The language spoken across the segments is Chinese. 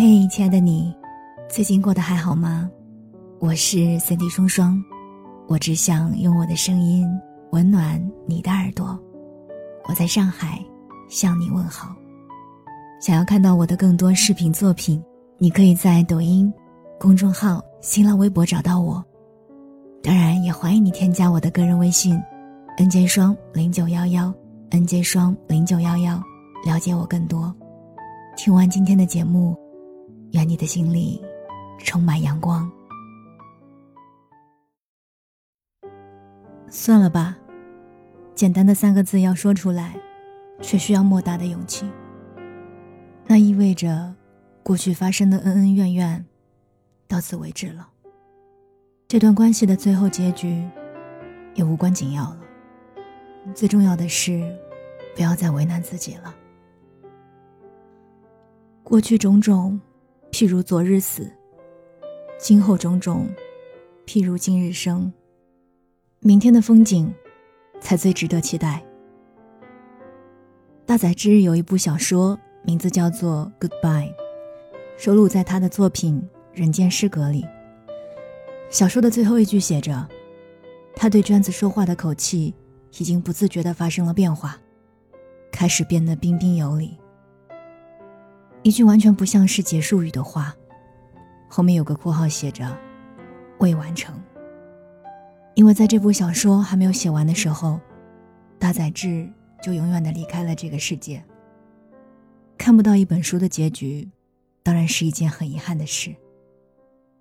嘿，亲爱的你，最近过得还好吗？我是三 D 双双，我只想用我的声音温暖你的耳朵。我在上海向你问好。想要看到我的更多视频作品，你可以在抖音、公众号、新浪微博找到我。当然，也欢迎你添加我的个人微信：nj 双零九幺幺，nj 双零九幺幺，了解我更多。听完今天的节目。愿你的心里充满阳光。算了吧，简单的三个字要说出来，却需要莫大的勇气。那意味着，过去发生的恩恩怨怨，到此为止了。这段关系的最后结局，也无关紧要了。最重要的是，不要再为难自己了。过去种种。譬如昨日死，今后种种，譬如今日生。明天的风景，才最值得期待。大宰治有一部小说，名字叫做《Goodbye》，收录在他的作品《人间失格》里。小说的最后一句写着：“他对娟子说话的口气，已经不自觉地发生了变化，开始变得彬彬有礼。”一句完全不像是结束语的话，后面有个括号写着“未完成”。因为在这部小说还没有写完的时候，大宰治就永远的离开了这个世界。看不到一本书的结局，当然是一件很遗憾的事。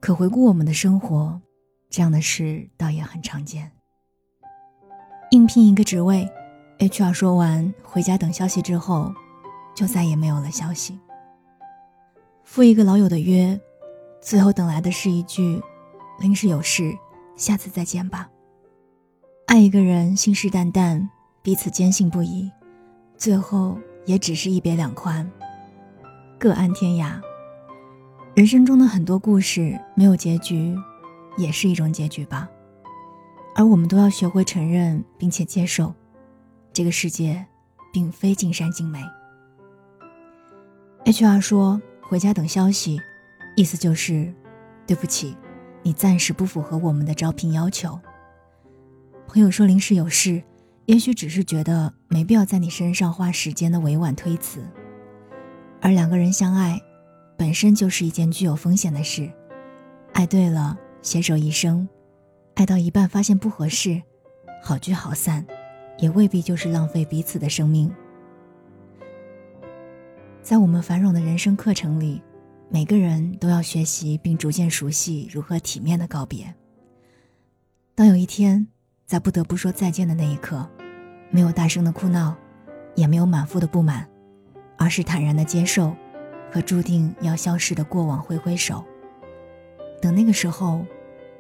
可回顾我们的生活，这样的事倒也很常见。应聘一个职位，HR 说完“回家等消息”之后，就再也没有了消息。赴一个老友的约，最后等来的是一句“临时有事，下次再见吧”。爱一个人，信誓旦旦，彼此坚信不疑，最后也只是一别两宽，各安天涯。人生中的很多故事没有结局，也是一种结局吧。而我们都要学会承认并且接受，这个世界并非尽善尽美。HR 说。回家等消息，意思就是，对不起，你暂时不符合我们的招聘要求。朋友说临时有事，也许只是觉得没必要在你身上花时间的委婉推辞。而两个人相爱，本身就是一件具有风险的事。爱对了，携手一生；爱到一半发现不合适，好聚好散，也未必就是浪费彼此的生命。在我们繁荣的人生课程里，每个人都要学习并逐渐熟悉如何体面的告别。当有一天在不得不说再见的那一刻，没有大声的哭闹，也没有满腹的不满，而是坦然的接受，和注定要消失的过往挥挥手。等那个时候，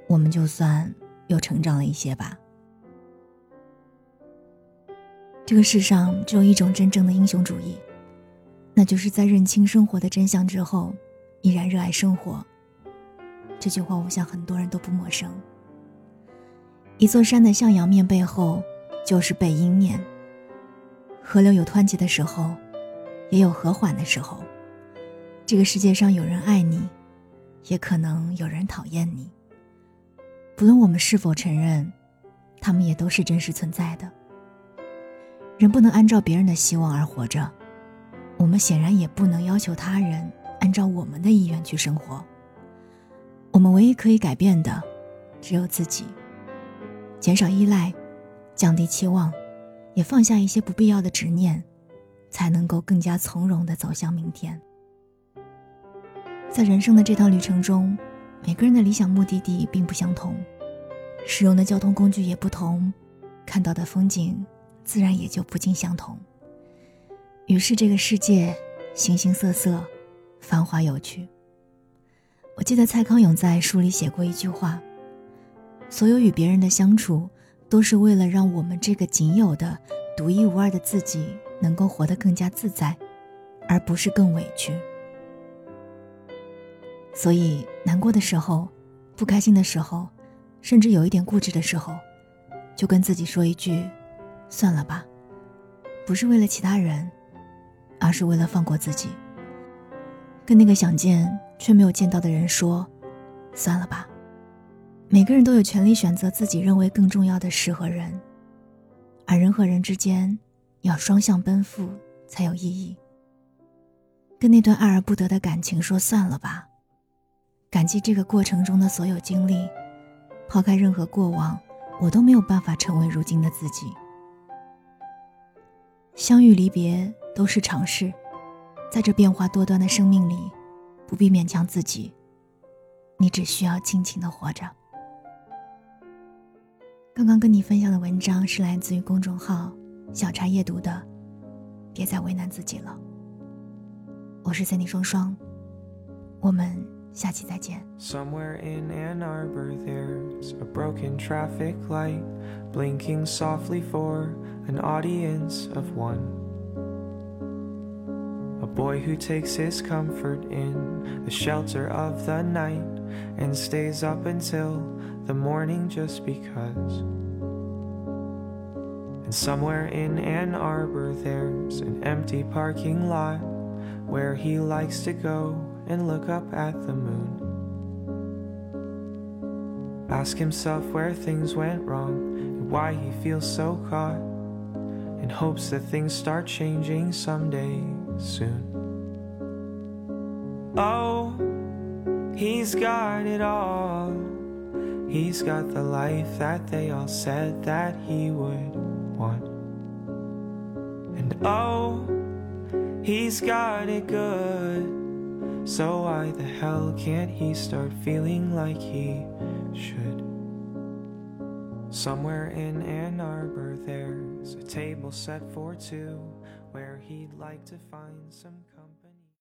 我们就算又成长了一些吧。这个世上只有一种真正的英雄主义。那就是在认清生活的真相之后，依然热爱生活。这句话我想很多人都不陌生。一座山的向阳面背后，就是背阴面。河流有湍急的时候，也有和缓的时候。这个世界上有人爱你，也可能有人讨厌你。不论我们是否承认，他们也都是真实存在的。人不能按照别人的希望而活着。我们显然也不能要求他人按照我们的意愿去生活。我们唯一可以改变的，只有自己。减少依赖，降低期望，也放下一些不必要的执念，才能够更加从容地走向明天。在人生的这趟旅程中，每个人的理想目的地并不相同，使用的交通工具也不同，看到的风景自然也就不尽相同。于是，这个世界形形色色，繁华有趣。我记得蔡康永在书里写过一句话：“所有与别人的相处，都是为了让我们这个仅有的、独一无二的自己能够活得更加自在，而不是更委屈。”所以，难过的时候，不开心的时候，甚至有一点固执的时候，就跟自己说一句：“算了吧。”不是为了其他人。而是为了放过自己。跟那个想见却没有见到的人说：“算了吧。”每个人都有权利选择自己认为更重要的事和人，而人和人之间要双向奔赴才有意义。跟那段爱而不得的感情说：“算了吧。”感激这个过程中的所有经历，抛开任何过往，我都没有办法成为如今的自己。相遇离别都是常事。在这变化多端的生命里，不必勉强自己。你只需要尽情的活着。刚刚跟你分享的文章是来自于公众号“小茶夜读”的，别再为难自己了。我是三 y 双双，我们下期再见。Boy who takes his comfort in the shelter of the night and stays up until the morning just because. And somewhere in Ann Arbor, there's an empty parking lot where he likes to go and look up at the moon. Ask himself where things went wrong and why he feels so caught, and hopes that things start changing someday soon. Oh, he's got it all. He's got the life that they all said that he would want. And oh, he's got it good. So why the hell can't he start feeling like he should? Somewhere in Ann Arbor, there's a table set for two where he'd like to find some company.